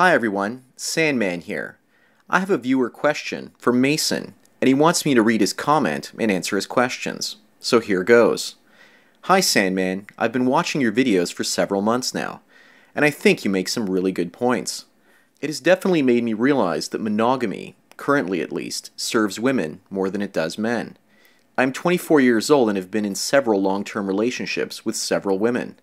Hi everyone, Sandman here. I have a viewer question for Mason, and he wants me to read his comment and answer his questions. So here goes. Hi Sandman, I've been watching your videos for several months now, and I think you make some really good points. It has definitely made me realize that monogamy, currently at least, serves women more than it does men. I'm 24 years old and have been in several long term relationships with several women.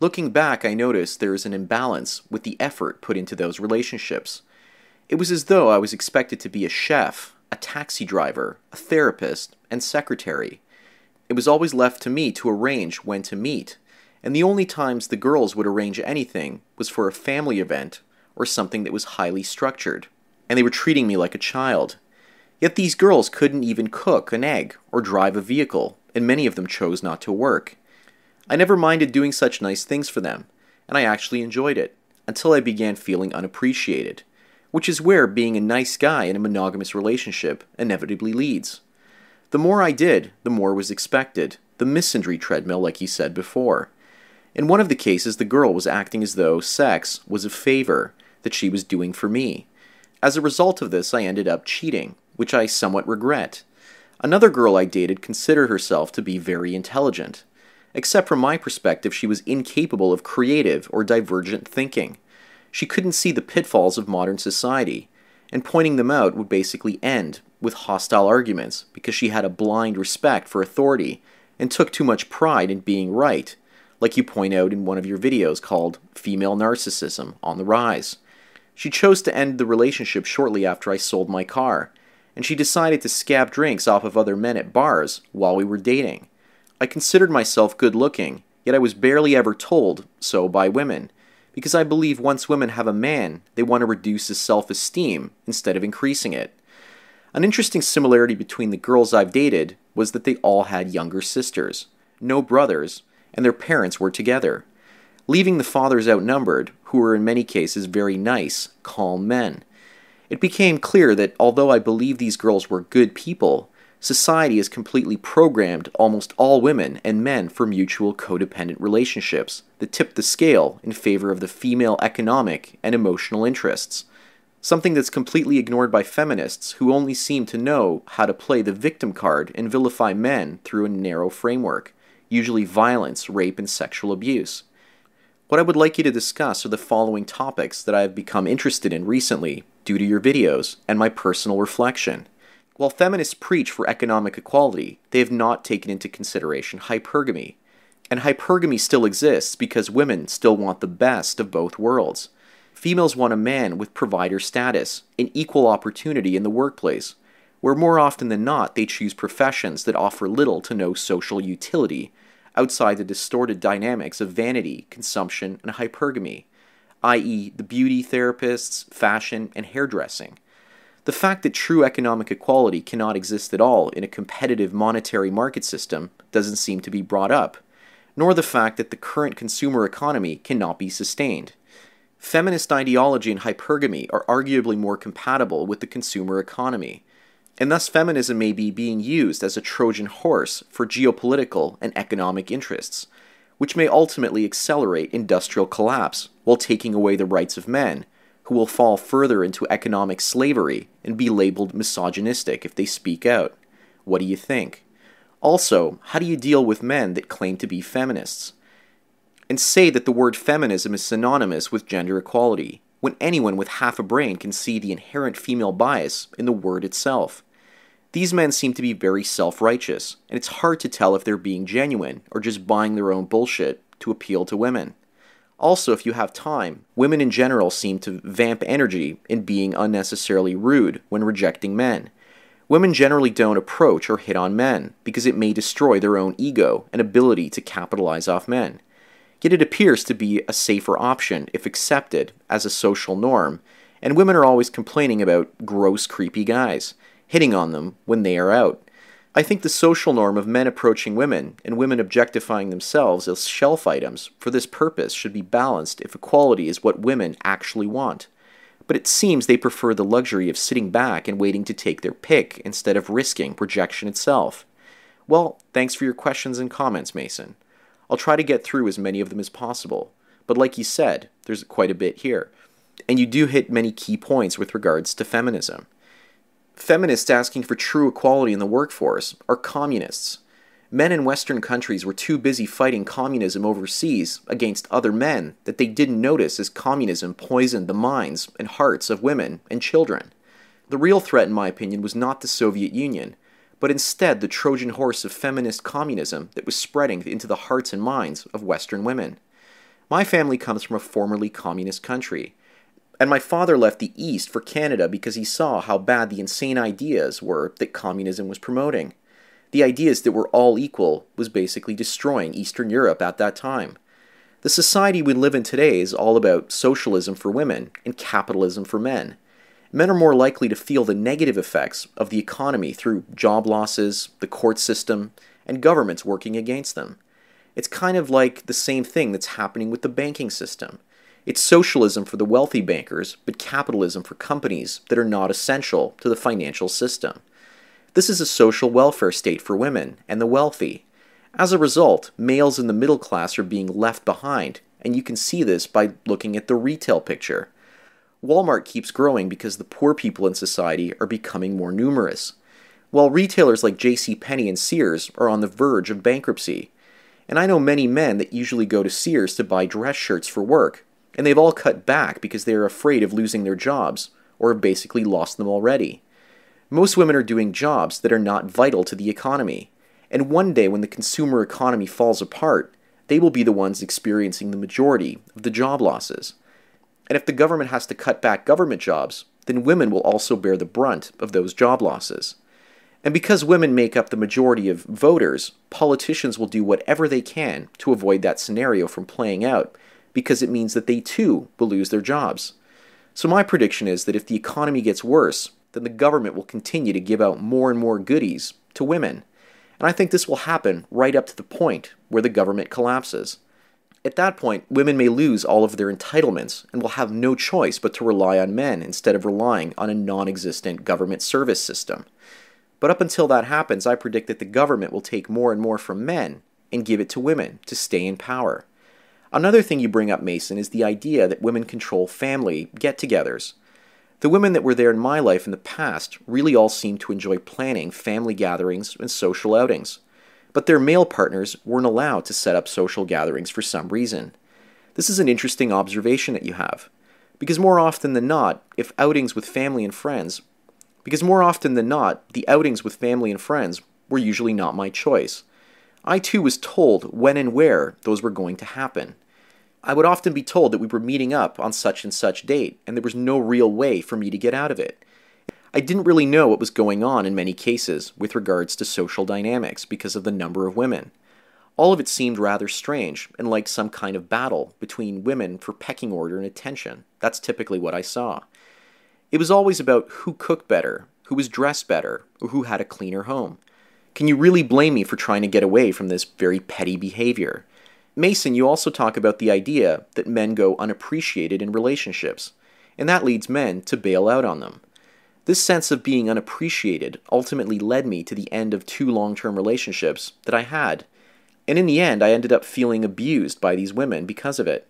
Looking back, I noticed there is an imbalance with the effort put into those relationships. It was as though I was expected to be a chef, a taxi driver, a therapist, and secretary. It was always left to me to arrange when to meet, and the only times the girls would arrange anything was for a family event or something that was highly structured, and they were treating me like a child. Yet these girls couldn't even cook an egg or drive a vehicle, and many of them chose not to work. I never minded doing such nice things for them, and I actually enjoyed it, until I began feeling unappreciated, which is where being a nice guy in a monogamous relationship inevitably leads. The more I did, the more was expected, the misandry treadmill, like he said before. In one of the cases, the girl was acting as though sex was a favor that she was doing for me. As a result of this, I ended up cheating, which I somewhat regret. Another girl I dated considered herself to be very intelligent, Except from my perspective, she was incapable of creative or divergent thinking. She couldn't see the pitfalls of modern society, and pointing them out would basically end with hostile arguments because she had a blind respect for authority and took too much pride in being right, like you point out in one of your videos called Female Narcissism on the Rise. She chose to end the relationship shortly after I sold my car, and she decided to scab drinks off of other men at bars while we were dating. I considered myself good looking, yet I was barely ever told so by women, because I believe once women have a man, they want to reduce his self esteem instead of increasing it. An interesting similarity between the girls I've dated was that they all had younger sisters, no brothers, and their parents were together, leaving the fathers outnumbered, who were in many cases very nice, calm men. It became clear that although I believed these girls were good people, society has completely programmed almost all women and men for mutual codependent relationships that tip the scale in favor of the female economic and emotional interests. Something that's completely ignored by feminists who only seem to know how to play the victim card and vilify men through a narrow framework, usually violence, rape, and sexual abuse. What I would like you to discuss are the following topics that I have become interested in recently due to your videos and my personal reflection. While feminists preach for economic equality, they have not taken into consideration hypergamy. And hypergamy still exists because women still want the best of both worlds. Females want a man with provider status and equal opportunity in the workplace, where more often than not they choose professions that offer little to no social utility outside the distorted dynamics of vanity, consumption, and hypergamy, i.e., the beauty therapists, fashion, and hairdressing. The fact that true economic equality cannot exist at all in a competitive monetary market system doesn't seem to be brought up, nor the fact that the current consumer economy cannot be sustained. Feminist ideology and hypergamy are arguably more compatible with the consumer economy, and thus feminism may be being used as a Trojan horse for geopolitical and economic interests, which may ultimately accelerate industrial collapse while taking away the rights of men who will fall further into economic slavery and be labeled misogynistic if they speak out. What do you think? Also, how do you deal with men that claim to be feminists? And say that the word feminism is synonymous with gender equality, when anyone with half a brain can see the inherent female bias in the word itself. These men seem to be very self righteous, and it's hard to tell if they're being genuine or just buying their own bullshit to appeal to women. Also, if you have time, women in general seem to vamp energy in being unnecessarily rude when rejecting men. Women generally don't approach or hit on men because it may destroy their own ego and ability to capitalize off men. Yet it appears to be a safer option if accepted as a social norm, and women are always complaining about gross, creepy guys, hitting on them when they are out. I think the social norm of men approaching women and women objectifying themselves as shelf items for this purpose should be balanced if equality is what women actually want. But it seems they prefer the luxury of sitting back and waiting to take their pick instead of risking rejection itself. Well, thanks for your questions and comments, Mason. I'll try to get through as many of them as possible, but like you said, there's quite a bit here. And you do hit many key points with regards to feminism. Feminists asking for true equality in the workforce are communists. Men in Western countries were too busy fighting communism overseas against other men that they didn't notice as communism poisoned the minds and hearts of women and children. The real threat, in my opinion, was not the Soviet Union, but instead the Trojan horse of feminist communism that was spreading into the hearts and minds of Western women. My family comes from a formerly communist country, and my father left the East for Canada because he saw how bad the insane ideas were that communism was promoting. The ideas that we're all equal was basically destroying Eastern Europe at that time. The society we live in today is all about socialism for women and capitalism for men. Men are more likely to feel the negative effects of the economy through job losses, the court system, and governments working against them. It's kind of like the same thing that's happening with the banking system. It's socialism for the wealthy bankers, but capitalism for companies that are not essential to the financial system. This is a social welfare state for women and the wealthy. As a result, males in the middle class are being left behind, and you can see this by looking at the retail picture. Walmart keeps growing because the poor people in society are becoming more numerous, while retailers like J.C. Penney and Sears are on the verge of bankruptcy. And I know many men that usually go to Sears to buy dress shirts for work, and they've all cut back because they are afraid of losing their jobs, or have basically lost them already. Most women are doing jobs that are not vital to the economy, and one day when the consumer economy falls apart, they will be the ones experiencing the majority of the job losses. And if the government has to cut back government jobs, then women will also bear the brunt of those job losses. And because women make up the majority of voters, politicians will do whatever they can to avoid that scenario from playing out because it means that they too will lose their jobs. So, my prediction is that if the economy gets worse, then the government will continue to give out more and more goodies to women. And I think this will happen right up to the point where the government collapses. At that point, women may lose all of their entitlements and will have no choice but to rely on men instead of relying on a non existent government service system. But up until that happens, I predict that the government will take more and more from men and give it to women to stay in power. Another thing you bring up, Mason, is the idea that women control family get togethers. The women that were there in my life in the past really all seemed to enjoy planning family gatherings and social outings, but their male partners weren't allowed to set up social gatherings for some reason. This is an interesting observation that you have, because more often than not, if outings with family and friends, because more often than not, the outings with family and friends were usually not my choice. I too was told when and where those were going to happen. I would often be told that we were meeting up on such and such date, and there was no real way for me to get out of it. I didn't really know what was going on in many cases with regards to social dynamics because of the number of women. All of it seemed rather strange and like some kind of battle between women for pecking order and attention. That's typically what I saw. It was always about who cooked better, who was dressed better, or who had a cleaner home. Can you really blame me for trying to get away from this very petty behavior? Mason, you also talk about the idea that men go unappreciated in relationships, and that leads men to bail out on them. This sense of being unappreciated ultimately led me to the end of two long term relationships that I had. And in the end, I ended up feeling abused by these women because of it.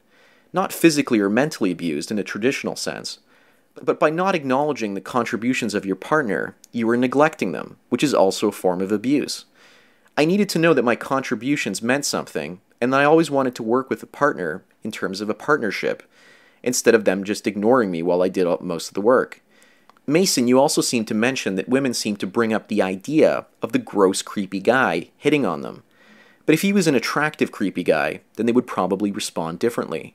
Not physically or mentally abused in a traditional sense, but by not acknowledging the contributions of your partner, you were neglecting them, which is also a form of abuse. I needed to know that my contributions meant something and I always wanted to work with a partner in terms of a partnership, instead of them just ignoring me while I did most of the work. Mason, you also seem to mention that women seem to bring up the idea of the gross, creepy guy hitting on them. But if he was an attractive, creepy guy, then they would probably respond differently.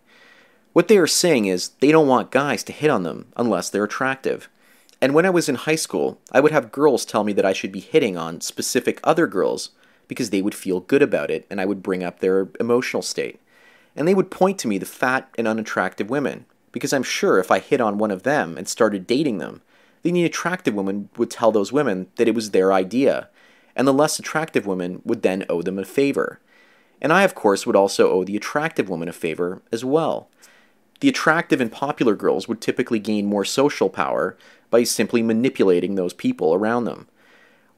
What they are saying is they don't want guys to hit on them unless they're attractive. And when I was in high school, I would have girls tell me that I should be hitting on specific other girls because they would feel good about it and I would bring up their emotional state. and they would point to me the fat and unattractive women, because I'm sure if I hit on one of them and started dating them, then the attractive woman would tell those women that it was their idea, and the less attractive women would then owe them a favor. And I, of course, would also owe the attractive woman a favor as well. The attractive and popular girls would typically gain more social power by simply manipulating those people around them.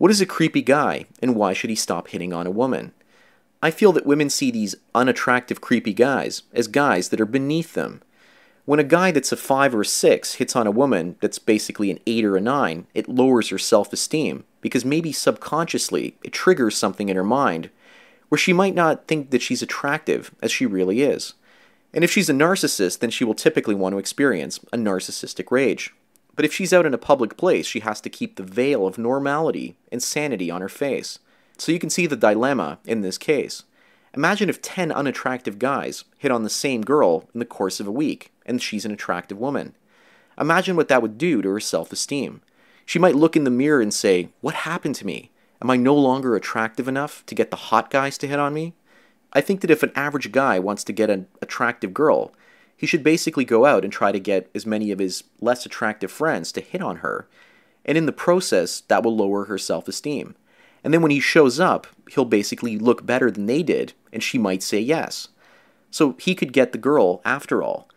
What is a creepy guy, and why should he stop hitting on a woman? I feel that women see these unattractive, creepy guys as guys that are beneath them. When a guy that's a 5 or a 6 hits on a woman that's basically an 8 or a 9, it lowers her self esteem because maybe subconsciously it triggers something in her mind where she might not think that she's attractive as she really is. And if she's a narcissist, then she will typically want to experience a narcissistic rage. But if she's out in a public place, she has to keep the veil of normality and sanity on her face. So you can see the dilemma in this case. Imagine if 10 unattractive guys hit on the same girl in the course of a week, and she's an attractive woman. Imagine what that would do to her self esteem. She might look in the mirror and say, What happened to me? Am I no longer attractive enough to get the hot guys to hit on me? I think that if an average guy wants to get an attractive girl, he should basically go out and try to get as many of his less attractive friends to hit on her, and in the process, that will lower her self esteem. And then when he shows up, he'll basically look better than they did, and she might say yes. So he could get the girl after all.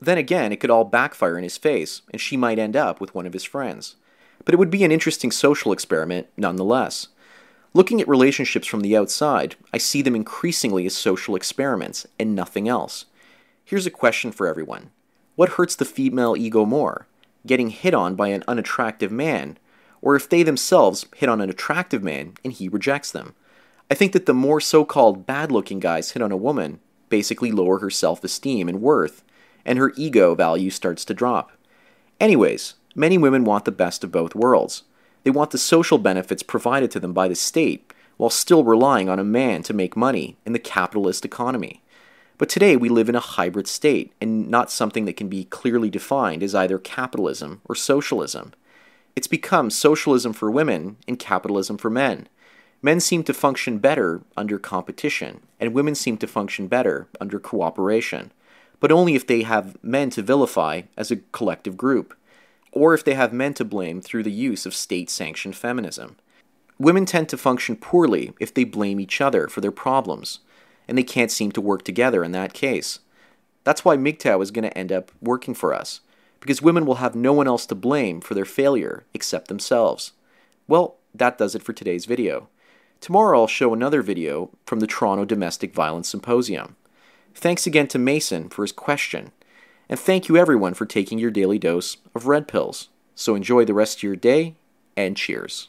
Then again, it could all backfire in his face, and she might end up with one of his friends. But it would be an interesting social experiment nonetheless. Looking at relationships from the outside, I see them increasingly as social experiments and nothing else. Here's a question for everyone What hurts the female ego more? Getting hit on by an unattractive man, or if they themselves hit on an attractive man and he rejects them? I think that the more so called bad looking guys hit on a woman basically lower her self esteem and worth, and her ego value starts to drop. Anyways, many women want the best of both worlds. They want the social benefits provided to them by the state while still relying on a man to make money in the capitalist economy. But today we live in a hybrid state and not something that can be clearly defined as either capitalism or socialism. It's become socialism for women and capitalism for men. Men seem to function better under competition, and women seem to function better under cooperation, but only if they have men to vilify as a collective group or if they have men to blame through the use of state sanctioned feminism. Women tend to function poorly if they blame each other for their problems, and they can't seem to work together in that case. That's why MGTOW is going to end up working for us, because women will have no one else to blame for their failure except themselves. Well, that does it for today's video. Tomorrow I'll show another video from the Toronto Domestic Violence Symposium. Thanks again to Mason for his question and thank you everyone for taking your daily dose of red pills. So enjoy the rest of your day and cheers.